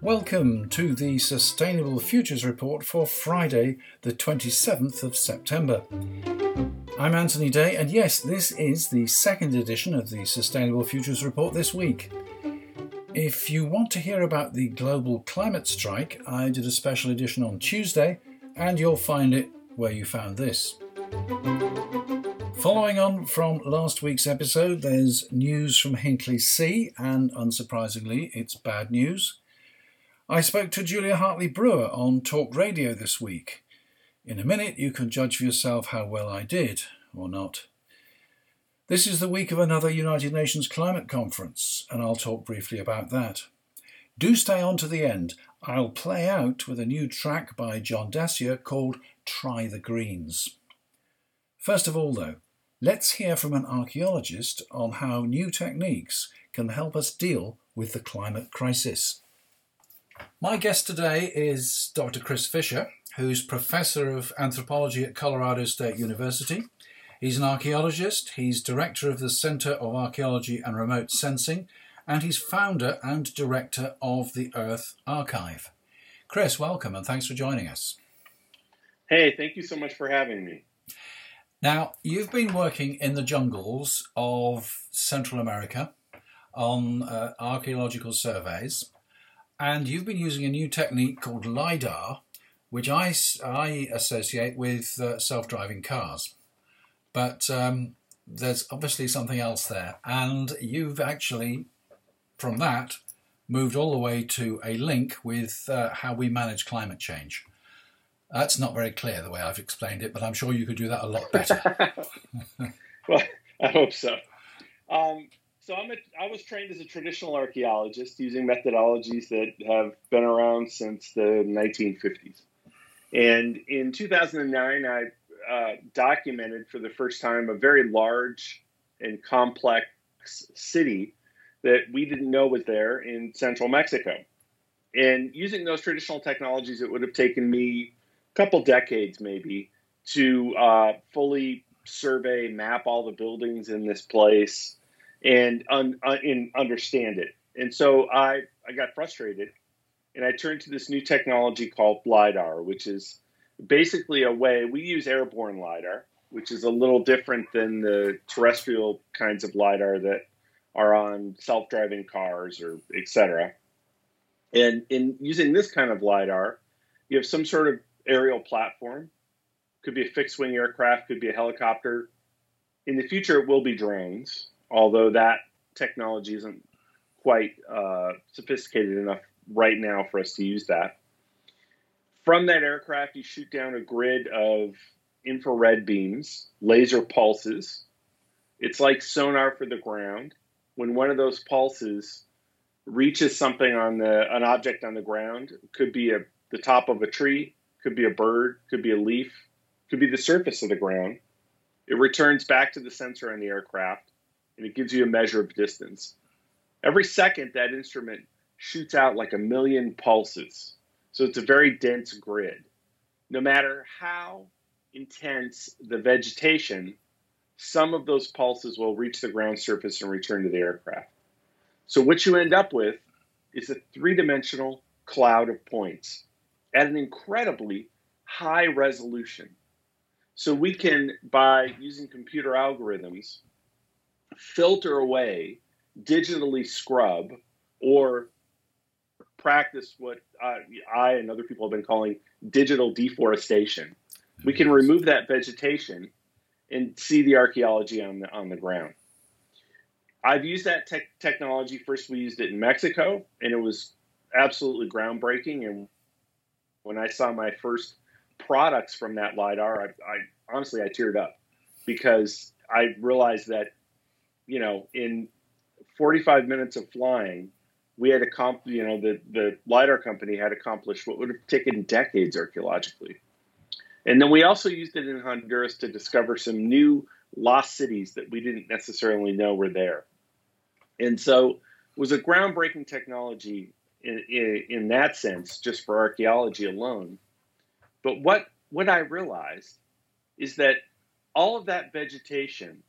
Welcome to the Sustainable Futures Report for Friday, the 27th of September. I'm Anthony Day, and yes, this is the second edition of the Sustainable Futures Report this week. If you want to hear about the global climate strike, I did a special edition on Tuesday, and you'll find it where you found this. Following on from last week's episode, there's news from Hinkley C, and unsurprisingly, it's bad news. I spoke to Julia Hartley Brewer on Talk Radio this week. In a minute, you can judge for yourself how well I did, or not. This is the week of another United Nations Climate Conference, and I'll talk briefly about that. Do stay on to the end. I'll play out with a new track by John Dassieu called Try the Greens. First of all, though, let's hear from an archaeologist on how new techniques can help us deal with the climate crisis. My guest today is Dr. Chris Fisher, who's Professor of Anthropology at Colorado State University. He's an archaeologist, he's Director of the Center of Archaeology and Remote Sensing, and he's founder and director of the Earth Archive. Chris, welcome and thanks for joining us. Hey, thank you so much for having me. Now, you've been working in the jungles of Central America on uh, archaeological surveys, and you've been using a new technique called LIDAR, which I, I associate with uh, self driving cars. But um, there's obviously something else there. And you've actually, from that, moved all the way to a link with uh, how we manage climate change. That's not very clear the way I've explained it, but I'm sure you could do that a lot better. well, I hope so. Um, so I'm a, I was trained as a traditional archaeologist using methodologies that have been around since the 1950s. And in 2009, I uh, documented for the first time a very large and complex city that we didn't know was there in central Mexico. And using those traditional technologies, it would have taken me a couple decades maybe to uh, fully survey, map all the buildings in this place, and un, un, understand it. And so I, I got frustrated and I turned to this new technology called LIDAR, which is basically a way we use airborne LIDAR, which is a little different than the terrestrial kinds of LIDAR that are on self driving cars or etc. And in using this kind of LIDAR, you have some sort of aerial platform, could be a fixed wing aircraft, could be a helicopter. In the future, it will be drones although that technology isn't quite uh, sophisticated enough right now for us to use that. From that aircraft, you shoot down a grid of infrared beams, laser pulses. It's like sonar for the ground. When one of those pulses reaches something on the an object on the ground, could be a the top of a tree, could be a bird, could be a leaf, could be the surface of the ground. It returns back to the sensor on the aircraft and it gives you a measure of distance. Every second, that instrument shoots out like a million pulses. So it's a very dense grid. No matter how intense the vegetation, some of those pulses will reach the ground surface and return to the aircraft. So what you end up with is a three dimensional cloud of points at an incredibly high resolution. So we can, by using computer algorithms, filter away, digitally scrub, or practice what I, I and other people have been calling digital deforestation. We can remove that vegetation and see the archaeology on the on the ground. I've used that te- technology. First, we used it in Mexico, and it was absolutely groundbreaking. And when I saw my first products from that lidar, I, I honestly I teared up because I realized that you know, in 45 minutes of flying, we had accomplished, you know, the, the LiDAR company had accomplished what would have taken decades archaeologically. And then we also used it in Honduras to discover some new lost cities that we didn't necessarily know were there. And so it was a groundbreaking technology in, in, that sense, just for archaeology alone. But what, what I realized is that all of that vegetation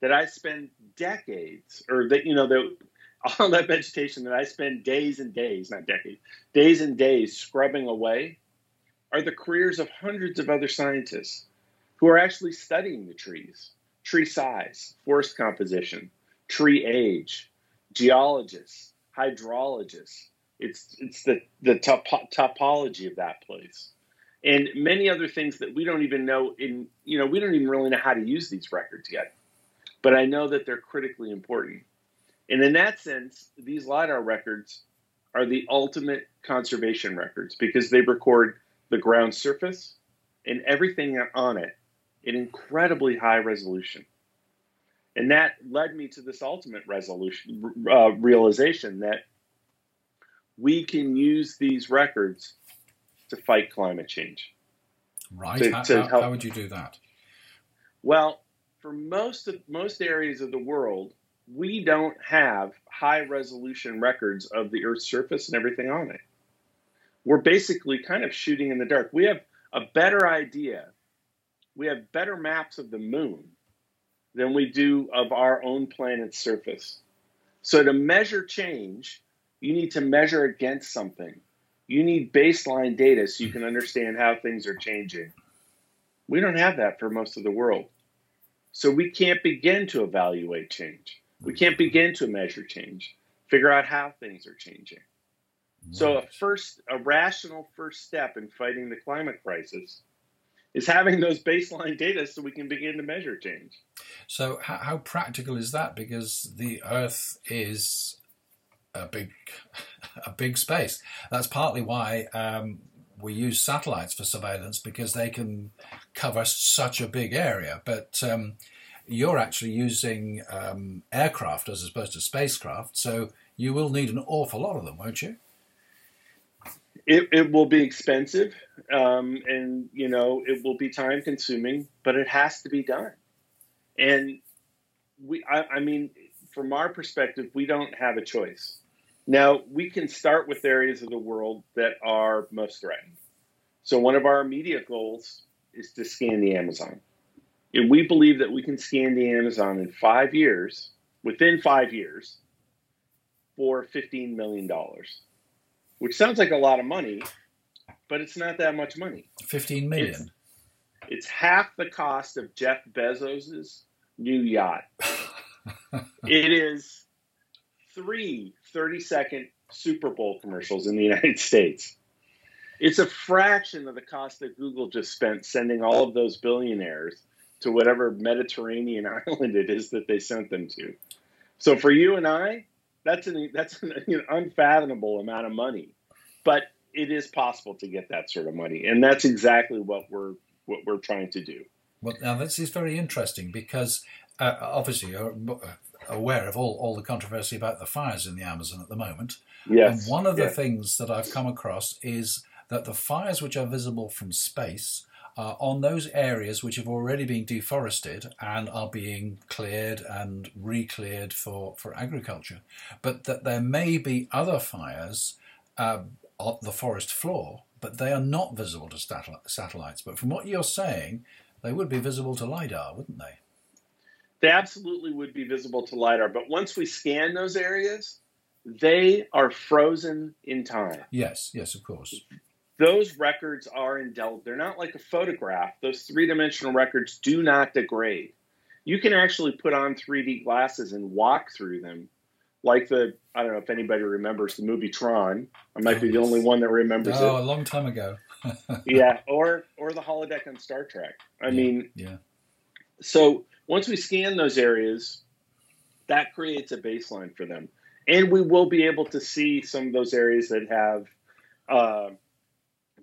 that I spend decades, or that you know, the, all that vegetation that I spend days and days, not decades, days and days scrubbing away, are the careers of hundreds of other scientists who are actually studying the trees, tree size, forest composition, tree age, geologists, hydrologists. It's it's the the top, topology of that place, and many other things that we don't even know. In you know we don't even really know how to use these records yet, but I know that they're critically important. And in that sense, these lidar records are the ultimate conservation records because they record the ground surface and everything on it in incredibly high resolution. And that led me to this ultimate resolution uh, realization that we can use these records to fight climate change. Right. To, how, to how, how would you do that? Well, for most of most areas of the world, we don't have high resolution records of the Earth's surface and everything on it. We're basically kind of shooting in the dark. We have a better idea. We have better maps of the moon than we do of our own planet's surface. So to measure change, you need to measure against something. You need baseline data so you can understand how things are changing. We don't have that for most of the world. So we can't begin to evaluate change. We can't begin to measure change, figure out how things are changing. So a first a rational first step in fighting the climate crisis is having those baseline data so we can begin to measure change. So, how, how practical is that? Because the Earth is a big, a big space. That's partly why um, we use satellites for surveillance because they can cover such a big area. But um, you're actually using um, aircraft as opposed to spacecraft, so you will need an awful lot of them, won't you? it, it will be expensive um, and you know it will be time consuming but it has to be done and we I, I, mean from our perspective we don't have a choice now we can start with areas of the world that are most threatened so one of our immediate goals is to scan the amazon and we believe that we can scan the amazon in five years within five years for $15 million which sounds like a lot of money, but it's not that much money. 15 million. It's, it's half the cost of Jeff Bezos's new yacht. it is three 30 second Super Bowl commercials in the United States. It's a fraction of the cost that Google just spent sending all of those billionaires to whatever Mediterranean island it is that they sent them to. So for you and I, that's an that's an unfathomable amount of money, but it is possible to get that sort of money, and that's exactly what we're what we're trying to do. Well, now this is very interesting because uh, obviously you're aware of all, all the controversy about the fires in the Amazon at the moment. Yes. And one of the yes. things that I've come across is that the fires which are visible from space uh, on those areas which have already been deforested and are being cleared and re-cleared for, for agriculture, but that there may be other fires uh, on the forest floor, but they are not visible to satellites. But from what you're saying, they would be visible to LIDAR, wouldn't they? They absolutely would be visible to LIDAR, but once we scan those areas, they are frozen in time. Yes, yes, of course those records are indelible. They're not like a photograph. Those three dimensional records do not degrade. You can actually put on 3D glasses and walk through them, like the I don't know if anybody remembers the movie Tron. I might oh, be the yes. only one that remembers oh, it. a long time ago. yeah, or or the holodeck on Star Trek. I yeah, mean, yeah. So once we scan those areas, that creates a baseline for them, and we will be able to see some of those areas that have. Uh,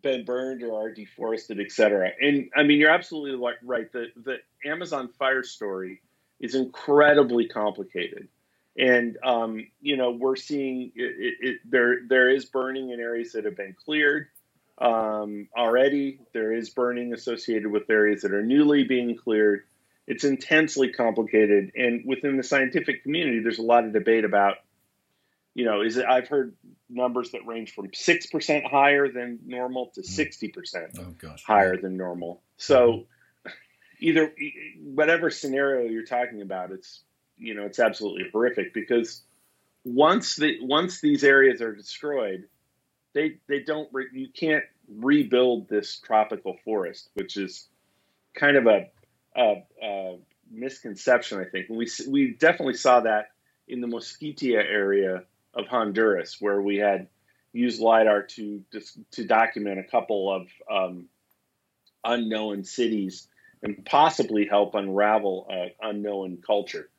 been burned or are deforested, et cetera. And I mean, you're absolutely right. The the Amazon fire story is incredibly complicated, and um, you know we're seeing it, it, it, there there is burning in areas that have been cleared um, already. There is burning associated with areas that are newly being cleared. It's intensely complicated, and within the scientific community, there's a lot of debate about you know, is it, I've heard numbers that range from 6% higher than normal to 60% mm. oh, higher than normal. So, either whatever scenario you're talking about, it's you know it's absolutely horrific because once the once these areas are destroyed, they they don't re, you can't rebuild this tropical forest, which is kind of a, a, a misconception, I think. And we we definitely saw that in the Mosquitia area of Honduras, where we had used lidar to to document a couple of um, unknown cities and possibly help unravel an unknown culture.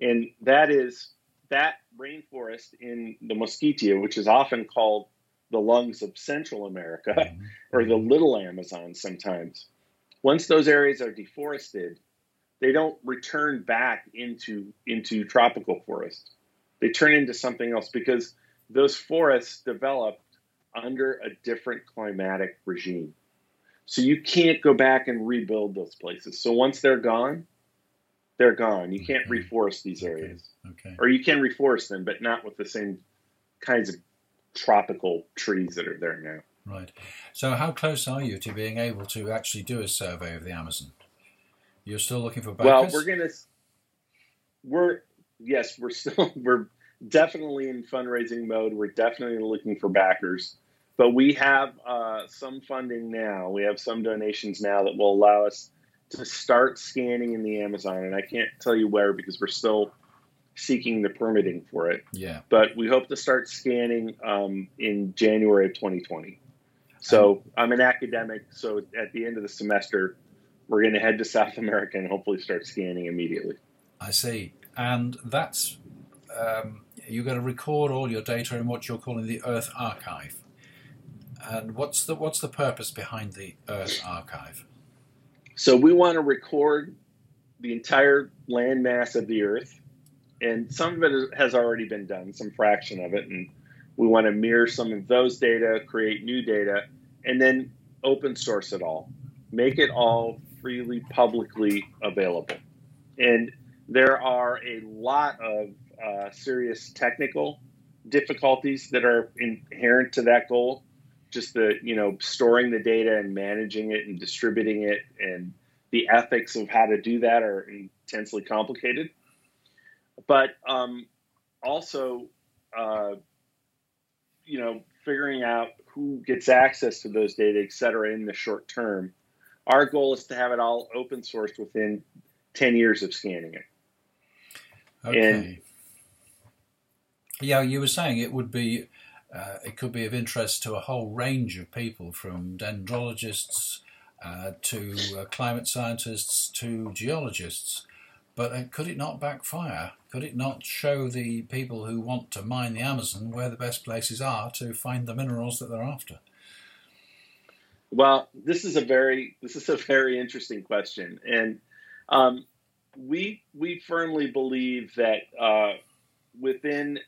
And that is that rainforest in the Mosquitia, which is often called the lungs of Central America mm-hmm. or the Little Amazon sometimes. Once those areas are deforested, they don't return back into into tropical forest. They turn into something else because those forests developed under a different climatic regime. So you can't go back and rebuild those places. So once they're gone, they're gone. You can't reforest these areas. Okay. okay. Or you can reforest them, but not with the same kinds of tropical trees that are there now. Right. So how close are you to being able to actually do a survey of the Amazon? You're still looking for backers? Well, we're gonna we're yes, we're still we're definitely in fundraising mode. We're definitely looking for backers. But we have uh, some funding now. We have some donations now that will allow us to start scanning in the Amazon. And I can't tell you where because we're still seeking the permitting for it. Yeah. But we hope to start scanning um, in January of 2020. So I'm an academic. So at the end of the semester, we're going to head to South America and hopefully start scanning immediately. I see. And that's um, you're going to record all your data in what you're calling the Earth Archive. And what's the what's the purpose behind the Earth Archive? So we want to record the entire landmass of the Earth, and some of it has already been done, some fraction of it, and we want to mirror some of those data, create new data, and then open source it all, make it all freely publicly available. And there are a lot of uh, serious technical difficulties that are inherent to that goal. Just the you know storing the data and managing it and distributing it and the ethics of how to do that are intensely complicated. But um, also uh, you know figuring out who gets access to those data et cetera in the short term our goal is to have it all open sourced within 10 years of scanning it okay. and yeah you were saying it would be uh, it could be of interest to a whole range of people, from dendrologists uh, to uh, climate scientists to geologists. But uh, could it not backfire? Could it not show the people who want to mine the Amazon where the best places are to find the minerals that they're after? Well, this is a very this is a very interesting question, and um, we we firmly believe that uh, within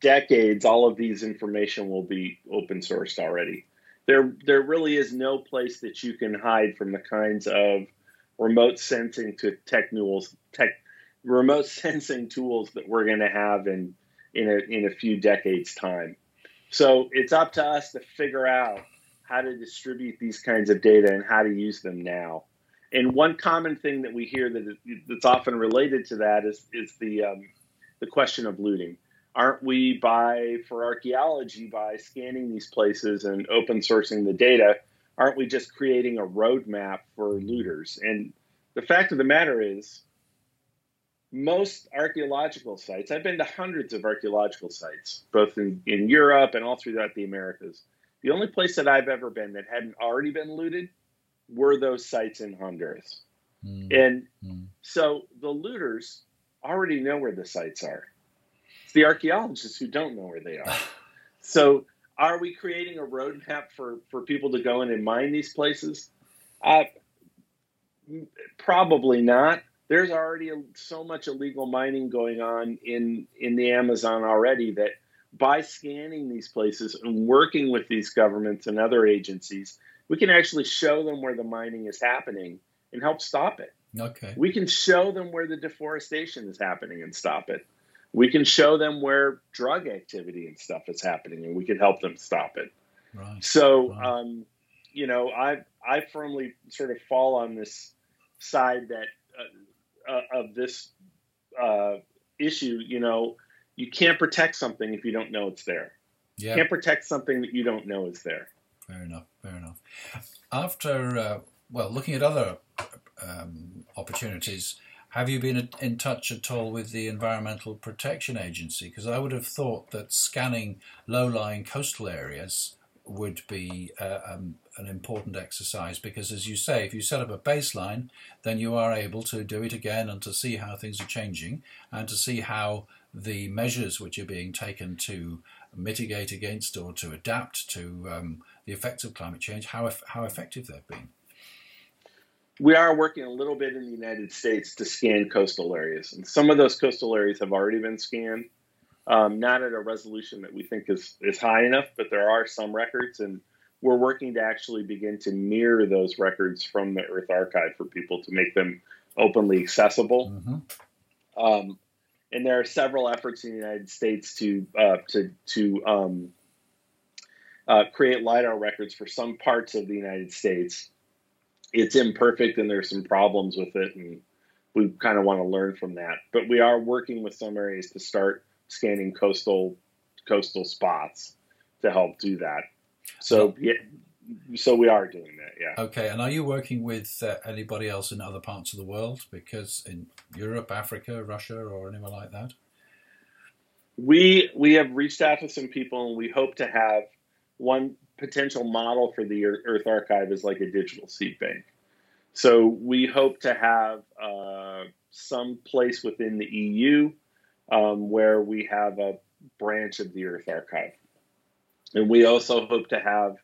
decades, all of these information will be open sourced already. There, there really is no place that you can hide from the kinds of remote sensing to tech tools, tech, remote sensing tools that we're going to have in in a, in a few decades time. So it's up to us to figure out how to distribute these kinds of data and how to use them now. And one common thing that we hear that that's often related to that is is the um, the question of looting aren't we by for archaeology by scanning these places and open sourcing the data aren't we just creating a roadmap for looters and the fact of the matter is most archaeological sites i've been to hundreds of archaeological sites both in, in europe and all throughout the americas the only place that i've ever been that hadn't already been looted were those sites in honduras mm. and mm. so the looters already know where the sites are it's the archaeologists who don't know where they are. so, are we creating a roadmap for for people to go in and mine these places? Uh, probably not. There's already so much illegal mining going on in in the Amazon already that by scanning these places and working with these governments and other agencies, we can actually show them where the mining is happening and help stop it. Okay. We can show them where the deforestation is happening and stop it we can show them where drug activity and stuff is happening and we can help them stop it right. so right. Um, you know i've I firmly sort of fall on this side that uh, of this uh, issue. You know, you can't protect something if you don't know it's there. Yeah. You can't protect something that you don't know is there. Fair enough. Fair enough. After uh, well, looking at other um, opportunities. Have you been in touch at all with the Environmental Protection Agency? Because I would have thought that scanning low-lying coastal areas would be uh, um, an important exercise because, as you say, if you set up a baseline, then you are able to do it again and to see how things are changing and to see how the measures which are being taken to mitigate against or to adapt to um, the effects of climate change, how, how effective they've been we are working a little bit in the United States to scan coastal areas, and some of those coastal areas have already been scanned. Um, not at a resolution that we think is is high enough, but there are some records, and we're working to actually begin to mirror those records from the Earth Archive for people to make them openly accessible. Mm-hmm. Um, and there are several efforts in the United States to uh, to to um, uh, create lidar records for some parts of the United States it's imperfect and there's some problems with it and we kind of want to learn from that but we are working with some areas to start scanning coastal coastal spots to help do that so yeah so we are doing that yeah okay and are you working with uh, anybody else in other parts of the world because in europe africa russia or anywhere like that we we have reached out to some people and we hope to have one potential model for the Earth Archive is like a digital seed bank. So we hope to have uh, some place within the EU um, where we have a branch of the Earth Archive. And we also hope to have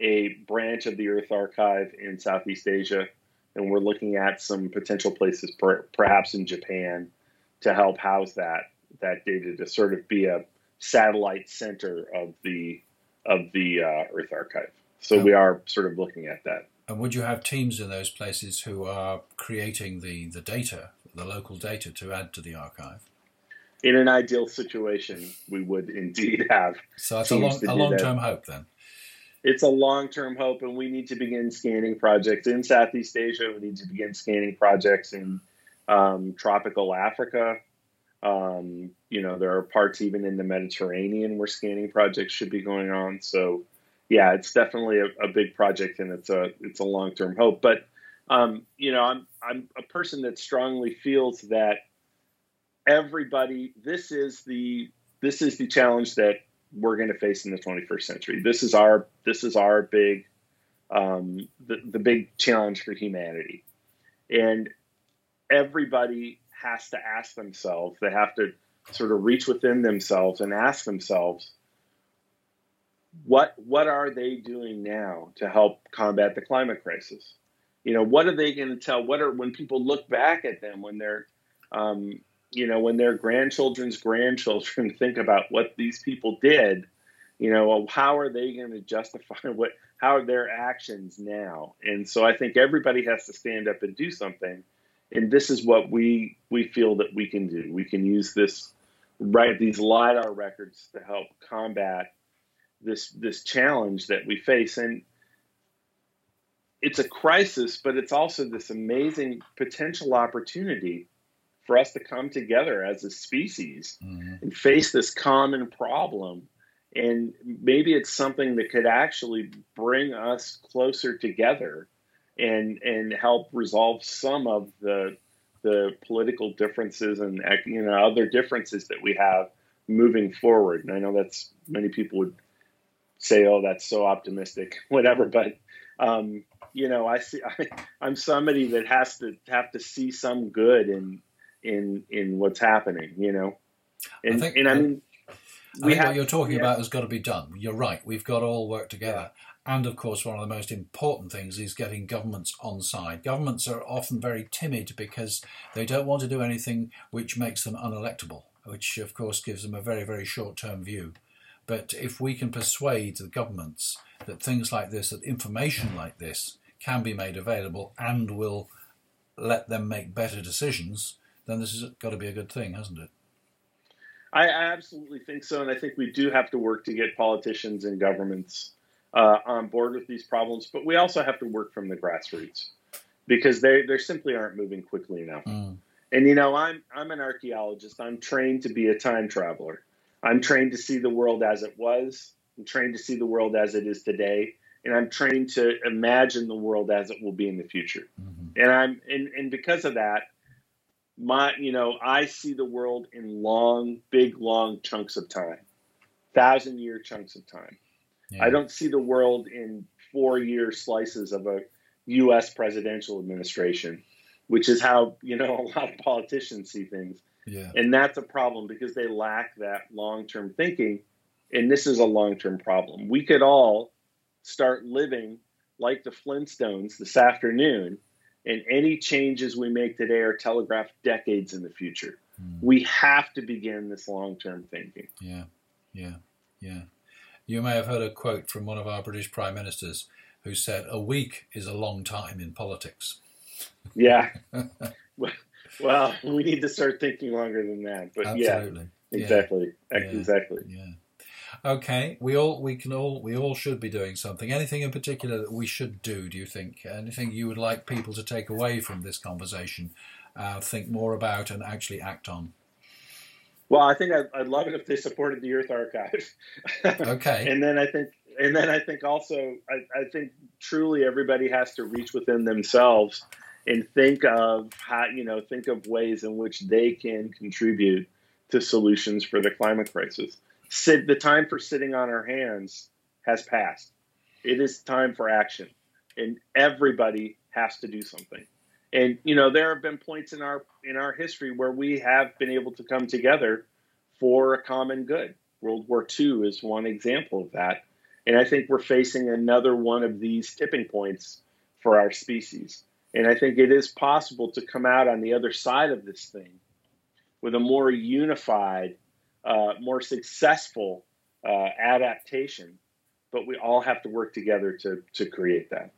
a branch of the Earth Archive in Southeast Asia. And we're looking at some potential places, per, perhaps in Japan, to help house that that data to sort of be a satellite center of the of the uh, Earth Archive. So we are sort of looking at that. And would you have teams in those places who are creating the, the data, the local data, to add to the archive? In an ideal situation, we would indeed have. So it's a long, a long term hope then. It's a long term hope, and we need to begin scanning projects in Southeast Asia. We need to begin scanning projects in um, tropical Africa. Um, you know, there are parts even in the Mediterranean where scanning projects should be going on. So, yeah, it's definitely a, a big project and it's a it's a long term hope. But um, you know, I'm I'm a person that strongly feels that everybody this is the this is the challenge that we're going to face in the 21st century. This is our this is our big um, the the big challenge for humanity, and everybody has to ask themselves, they have to sort of reach within themselves and ask themselves, what what are they doing now to help combat the climate crisis? You know, what are they going to tell? What are when people look back at them when they're, um, you know, when their grandchildren's grandchildren think about what these people did? You know, how are they going to justify what? How are their actions now? And so I think everybody has to stand up and do something and this is what we we feel that we can do. We can use this right these lidar records to help combat this this challenge that we face and it's a crisis but it's also this amazing potential opportunity for us to come together as a species mm-hmm. and face this common problem and maybe it's something that could actually bring us closer together and and help resolve some of the the political differences and you know other differences that we have moving forward. And I know that's many people would say, "Oh, that's so optimistic," whatever. But um, you know, I see I, I'm somebody that has to have to see some good in in in what's happening. You know, and I think, and I mean. I think have, what you're talking yeah. about has got to be done. You're right. We've got to all work together. And of course, one of the most important things is getting governments on side. Governments are often very timid because they don't want to do anything which makes them unelectable, which of course gives them a very, very short term view. But if we can persuade the governments that things like this, that information like this can be made available and will let them make better decisions, then this has got to be a good thing, hasn't it? I absolutely think so. And I think we do have to work to get politicians and governments uh, on board with these problems, but we also have to work from the grassroots because they they simply aren't moving quickly enough. Mm. And you know, I'm I'm an archaeologist. I'm trained to be a time traveler. I'm trained to see the world as it was. I'm trained to see the world as it is today, and I'm trained to imagine the world as it will be in the future. Mm-hmm. And I'm and, and because of that, my you know, I see the world in long, big, long chunks of time, thousand year chunks of time. Yeah. I don't see the world in four year slices of a U.S. presidential administration, which is how you know a lot of politicians see things. Yeah. And that's a problem because they lack that long term thinking. And this is a long term problem. We could all start living like the Flintstones this afternoon, and any changes we make today are telegraphed decades in the future. Mm. We have to begin this long term thinking. Yeah, yeah, yeah. You may have heard a quote from one of our British prime ministers who said, A week is a long time in politics. Yeah. well, we need to start thinking longer than that. But Absolutely. yeah, exactly. Yeah. Exactly. Yeah. Okay, we all we can all we all should be doing something. Anything in particular that we should do? Do you think anything you would like people to take away from this conversation, uh, think more about, and actually act on? Well, I think I'd, I'd love it if they supported the Earth Archive. okay. and then I think, and then I think also, I, I think truly everybody has to reach within themselves and think of how you know think of ways in which they can contribute to solutions for the climate crisis. Sit, the time for sitting on our hands has passed. It is time for action, and everybody has to do something. And you know, there have been points in our in our history where we have been able to come together for a common good. World War II is one example of that. And I think we're facing another one of these tipping points for our species. And I think it is possible to come out on the other side of this thing with a more unified, uh, more successful uh, adaptation. But we all have to work together to, to create that.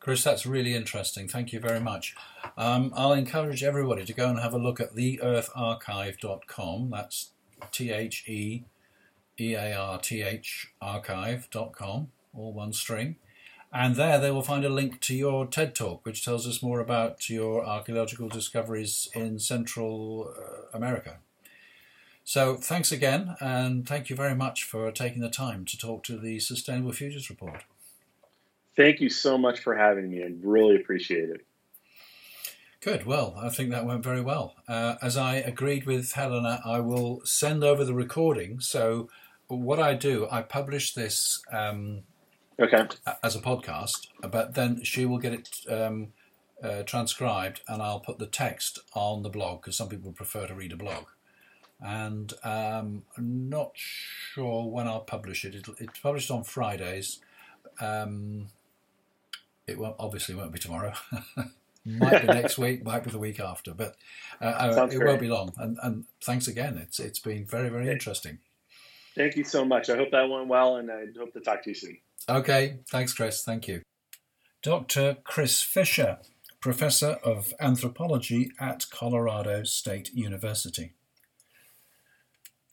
Chris, that's really interesting. Thank you very much. Um, I'll encourage everybody to go and have a look at theeartharchive.com. That's T H E E A R T H archive.com, all one string. And there they will find a link to your TED Talk, which tells us more about your archaeological discoveries in Central uh, America. So thanks again, and thank you very much for taking the time to talk to the Sustainable Futures Report. Thank you so much for having me. I really appreciate it. Good. Well, I think that went very well. Uh, as I agreed with Helena, I will send over the recording. So, what I do, I publish this um, okay. as a podcast, but then she will get it um, uh, transcribed, and I'll put the text on the blog because some people prefer to read a blog. And um, I'm not sure when I'll publish it. it's published on Fridays. Um, it won't, obviously won't be tomorrow. might be next week, might be the week after, but uh, uh it great. won't be long. And, and, thanks again. It's it's been very very interesting. Thank you so much. I hope that went well, and I hope to talk to you soon. Okay, thanks, Chris. Thank you. Dr. Chris Fisher, Professor of Anthropology at Colorado State University.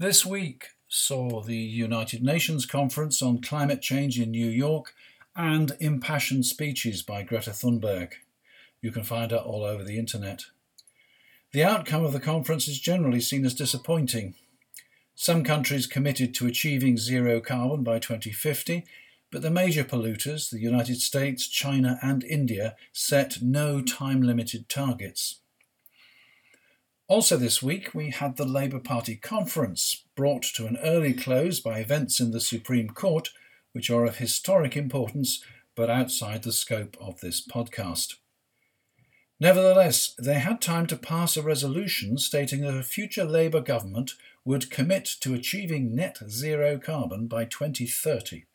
This week saw the United Nations Conference on Climate Change in New York and impassioned speeches by Greta Thunberg. You can find her all over the internet. The outcome of the conference is generally seen as disappointing. Some countries committed to achieving zero carbon by 2050, but the major polluters, the United States, China, and India, set no time limited targets. Also, this week, we had the Labour Party conference, brought to an early close by events in the Supreme Court which are of historic importance but outside the scope of this podcast. Nevertheless, they had time to pass a resolution stating that a future Labour government would commit to achieving net zero carbon by 2030.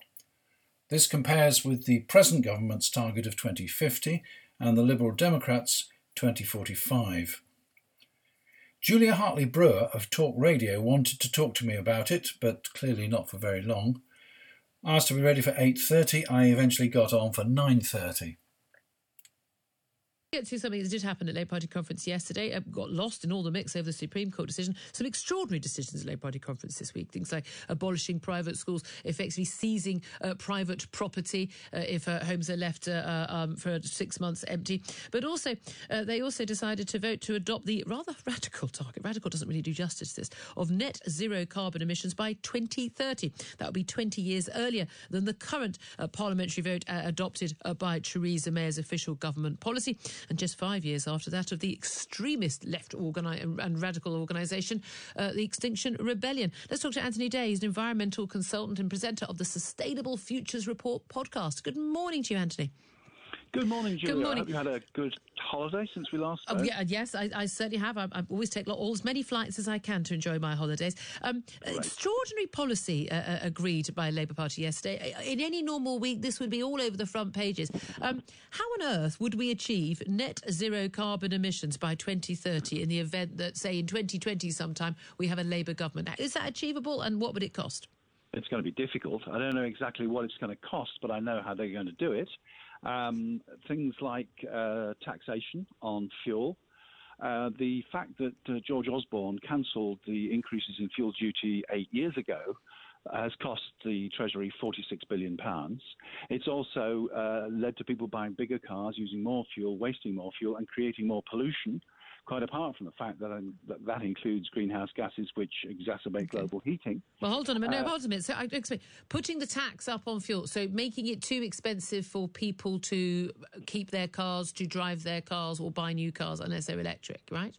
This compares with the present government's target of 2050 and the Liberal Democrats' 2045. Julia Hartley Brewer of Talk Radio wanted to talk to me about it, but clearly not for very long. Asked to be ready for 8.30, I eventually got on for 9.30. get to something that did happen at Labour Party conference yesterday. Uh, got lost in all the mix over the Supreme Court decision. Some extraordinary decisions at Labour Party conference this week. Things like abolishing private schools, effectively seizing uh, private property uh, if uh, homes are left uh, um, for six months empty. But also, they also decided to vote to adopt the rather radical target. Radical doesn't really do justice to this of net zero carbon emissions by 2030. That would be 20 years earlier than the current parliamentary vote adopted by Theresa May's official government policy, and just five years after that of the extremist left organi- and radical organisation, uh, the Extinction Rebellion. Let's talk to Anthony Day. He's an environmental consultant and presenter of the Sustainable Futures Report podcast. Good morning to you, Anthony. Good morning, Julia. Good morning. I hope you had a good holiday since we last oh, spoke. Oh, yeah, yes, I, I certainly have. I, I, always take all as many flights as I can to enjoy my holidays. Um. Extraordinary policy uh, uh, agreed by Labour Party yesterday. In any normal week, this would be all over the front pages. Um, how on earth would we achieve net zero carbon emissions by 2030 in the event that, say, in 2020 sometime we have a Labour government? Is that achievable, and what would it cost? It's going to be difficult. I don't know exactly what it's going to cost, but I know how they're going to do it. Um, things like uh, taxation on fuel. Uh, the fact that uh, George Osborne cancelled the increases in fuel duty eight years ago has cost the Treasury £46 billion. It's also uh, led to people buying bigger cars, using more fuel, wasting more fuel, and creating more pollution quite apart from the fact that um, that, that, includes greenhouse gases which exacerbate okay. global heating. Well, hold on a minute. Uh, no, hold on a minute. So, I putting the tax up on fuel, so making it too expensive for people to keep their cars, to drive their cars, or buy new cars unless they're electric, right?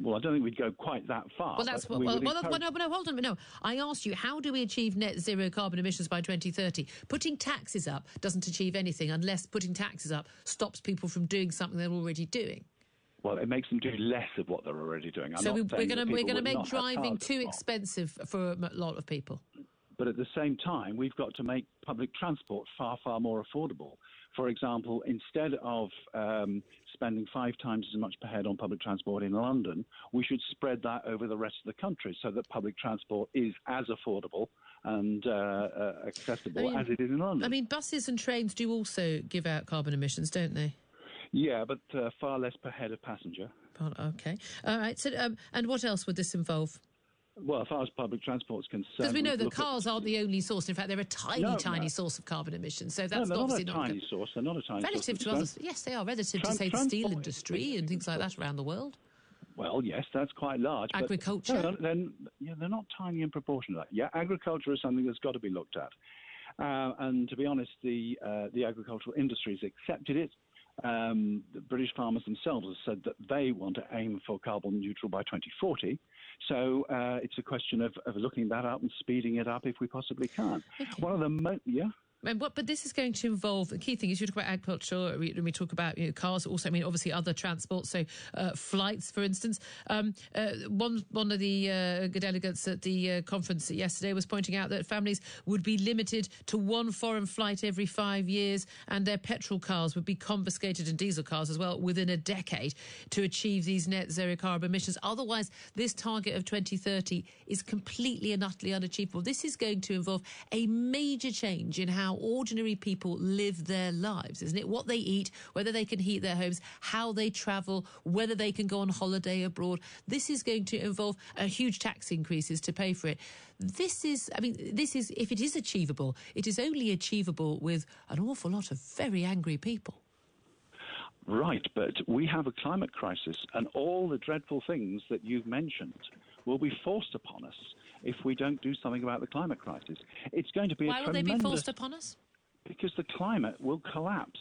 Well, I don't think we'd go quite that far. Well, that's what. We well, well, encourage... no, no, hold on. No, I asked you, how do we achieve net zero carbon emissions by 2030? Putting taxes up doesn't achieve anything unless putting taxes up stops people from doing something they're already doing. Well, it makes them do less of what they're already doing. I'm so we, are going to we're going to make driving too expensive for a lot of people. But at the same time, we've got to make public transport far far more affordable. For example, instead of um, spending five times as much per head on public transport in London, we should spread that over the rest of the country so that public transport is as affordable and uh, uh, accessible I mean, as it is in London. I mean, buses and trains do also give out carbon emissions, don't they? Yeah, but uh, far less per head of passenger. Okay. All right. So, um, and what else would this involve? Well, as far as public transport is concerned, because we know that cars at... aren't the only source. In fact, they're a tiny, no, tiny no. source of carbon emissions. So that's no, obviously not a tiny not source. They're not a tiny relative to others. Yes, they are relative to say the steel industry and things like that around the world. Well, yes, that's quite large. Agriculture. But, no, they're, yeah, they're not tiny in proportion to that. Yeah, agriculture is something that's got to be looked at. Uh, and to be honest, the uh, the agricultural industry has accepted it. Um, the British farmers themselves have said that they want to aim for carbon neutral by 2040. So uh, it's a question of, of, looking that up and speeding it up if we possibly can. Okay. One of the mo- yeah. What, but this is going to involve the key thing is you talk about agriculture, when we talk about you know, cars, also I mean obviously other transport, so uh, flights, for instance. Um, uh, one one of the uh, delegates at the uh, conference yesterday was pointing out that families would be limited to one foreign flight every five years, and their petrol cars would be confiscated and diesel cars as well within a decade to achieve these net zero carbon emissions. Otherwise, this target of 2030 is completely and utterly unachievable. This is going to involve a major change in how how ordinary people live their lives, isn't it? What they eat, whether they can heat their homes, how they travel, whether they can go on holiday abroad. This is going to involve a huge tax increases to pay for it. This is, I mean, this is, if it is achievable, it is only achievable with an awful lot of very angry people. Right, but we have a climate crisis, and all the dreadful things that you've mentioned will be forced upon us if we don't do something about the climate crisis. It's going to be Why will they be forced upon us? Because the climate will collapse.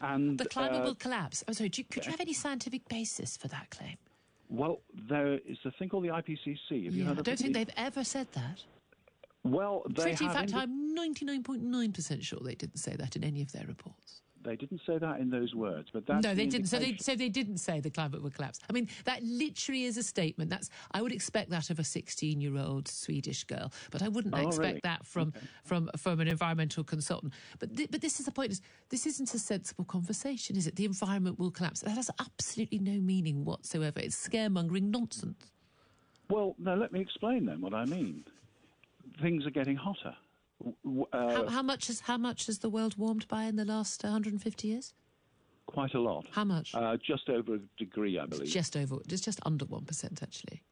And, the climate uh, will collapse. Oh, sorry, you, could you have any scientific basis for that claim? Well, there is a thing called the IPCC. Have yeah, I don't think they've ever said that. Well, they Pretty, have. In fact, I'm 99.9% sure they didn't say that in any of their reports. They didn't say that in those words, but that's no, they didn't. So they, so they didn't say the climate would collapse. I mean, that literally is a statement. That's I would expect that of a 16-year-old Swedish girl, but I wouldn't oh, expect really? that from okay. from from an environmental consultant. But th- but this is the point: is this isn't a sensible conversation, is it? The environment will collapse. That has absolutely no meaning whatsoever. It's scaremongering nonsense. Well, now let me explain then what I mean. Things are getting hotter. Uh, how, how, much has how much has the world warmed by in the last 150 years? quite a lot. How much? Uh, just over a degree, I believe. Just over. It's just under one percent actually.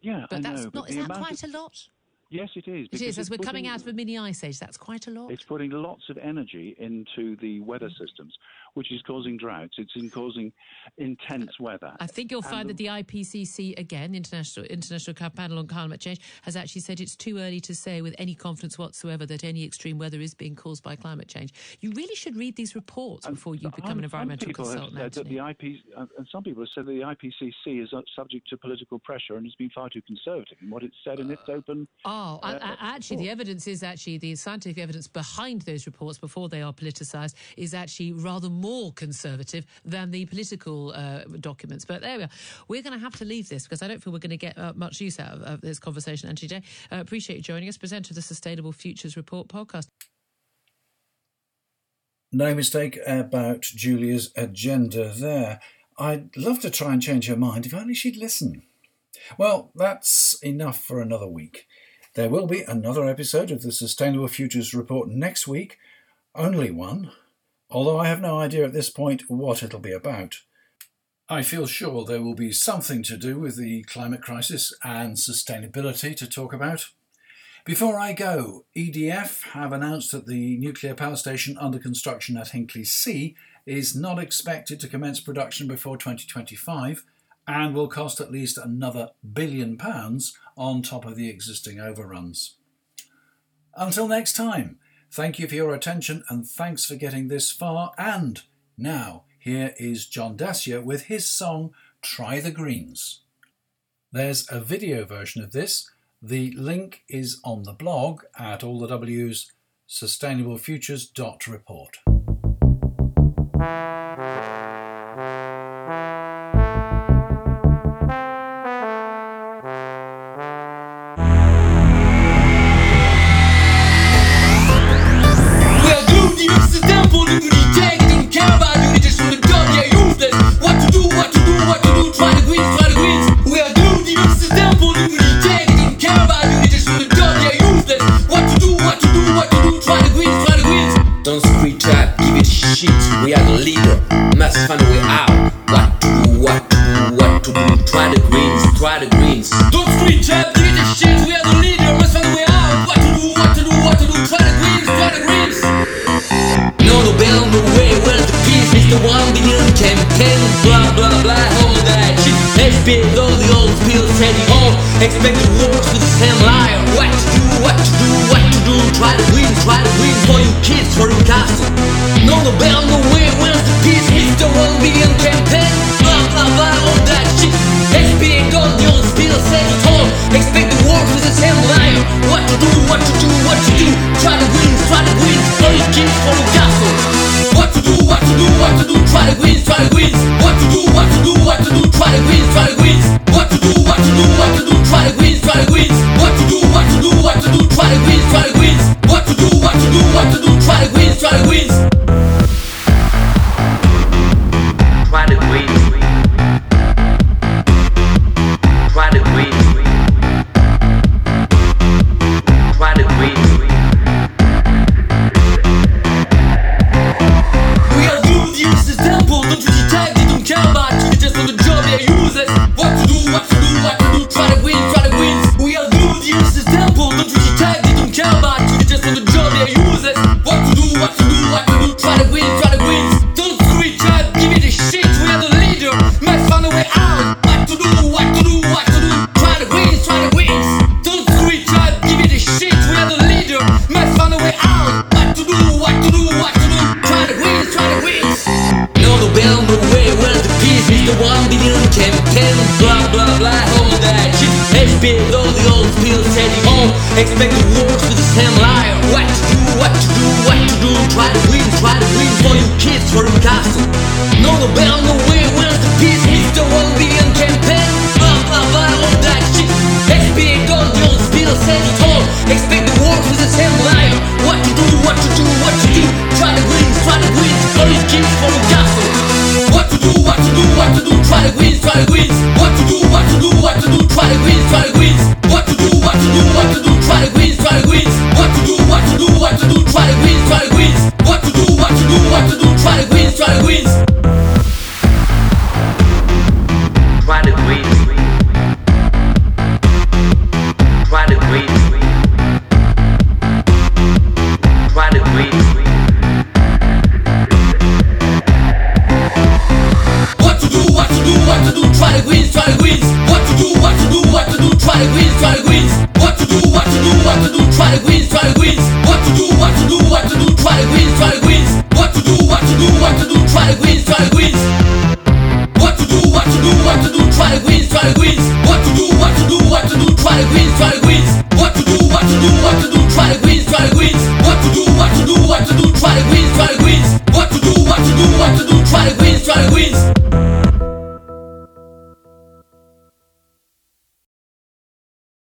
Yeah, But I that's know. not. Is that quite of- a lot? Yes, it is. It because is. As we're coming out of a mini ice age, that's quite a lot. It's putting lots of energy into the weather systems, which is causing droughts. It's in causing intense weather. I think you'll find that the IPCC, again, International International Panel on Climate Change, has actually said it's too early to say with any confidence whatsoever that any extreme weather is being caused by climate change. You really should read these reports before you become an environmental consultant, have said that the IP, uh, and some people have said that the IPCC is uh, subject to political pressure and has been far too conservative in what it's said in its open. Oh, a- uh, a- actually, the evidence is actually the scientific evidence behind those reports before they are politicised is actually rather more conservative than the political uh, documents. But there we are. We're going to have to leave this because I don't feel we're going to get uh, much use out of, of this conversation. And today, uh, appreciate you joining us, presenter of the Sustainable Futures Report podcast. No mistake about Julia's agenda there. I'd love to try and change her mind if only she'd listen. Well, that's enough for another week. There will be another episode of the Sustainable Futures Report next week, only one, although I have no idea at this point what it'll be about. I feel sure there will be something to do with the climate crisis and sustainability to talk about. Before I go, EDF have announced that the nuclear power station under construction at Hinkley C is not expected to commence production before 2025 and will cost at least another billion pounds on top of the existing overruns. Until next time, thank you for your attention and thanks for getting this far. And now, here is John Dassieu with his song Try the Greens. There's a video version of this. The link is on the blog at all the W's sustainablefutures.report. Try the greens. Don't screen trap, give it shit. We are the leader, mess find a way out. What to do, what to do, what to do. Try the greens SBA, all the old pills said it all. Expected works with the same liar. What to do, what to do, what to do. Try to win, try to win for your kids, for your castle. No, no bell, no way, where's the peace? Mr. One billion campaign, blah blah blah, all that shit. SBA, all the old pills said it all. Expected works with the same liar. What to do, what to do, what to do. Try to win, try to win for your kids, for your castle. What to do, what to do, what to do, try the greens, try the greens. What to do, what to do, what to do, try the greens, try the greens. What to do, what to do, what to do, try the greens, try the greens. What to do, what to do, what to do, try the greens, try the what to do, try try the greens. What to do, what to do, what to do, try the greens, try the greens. What to do, what to do, what to do, try the greens, try the greens. What to do, what to do, what to do, try the greens, try the greens. What to do, what to do, what to do, try the greens, try the greens.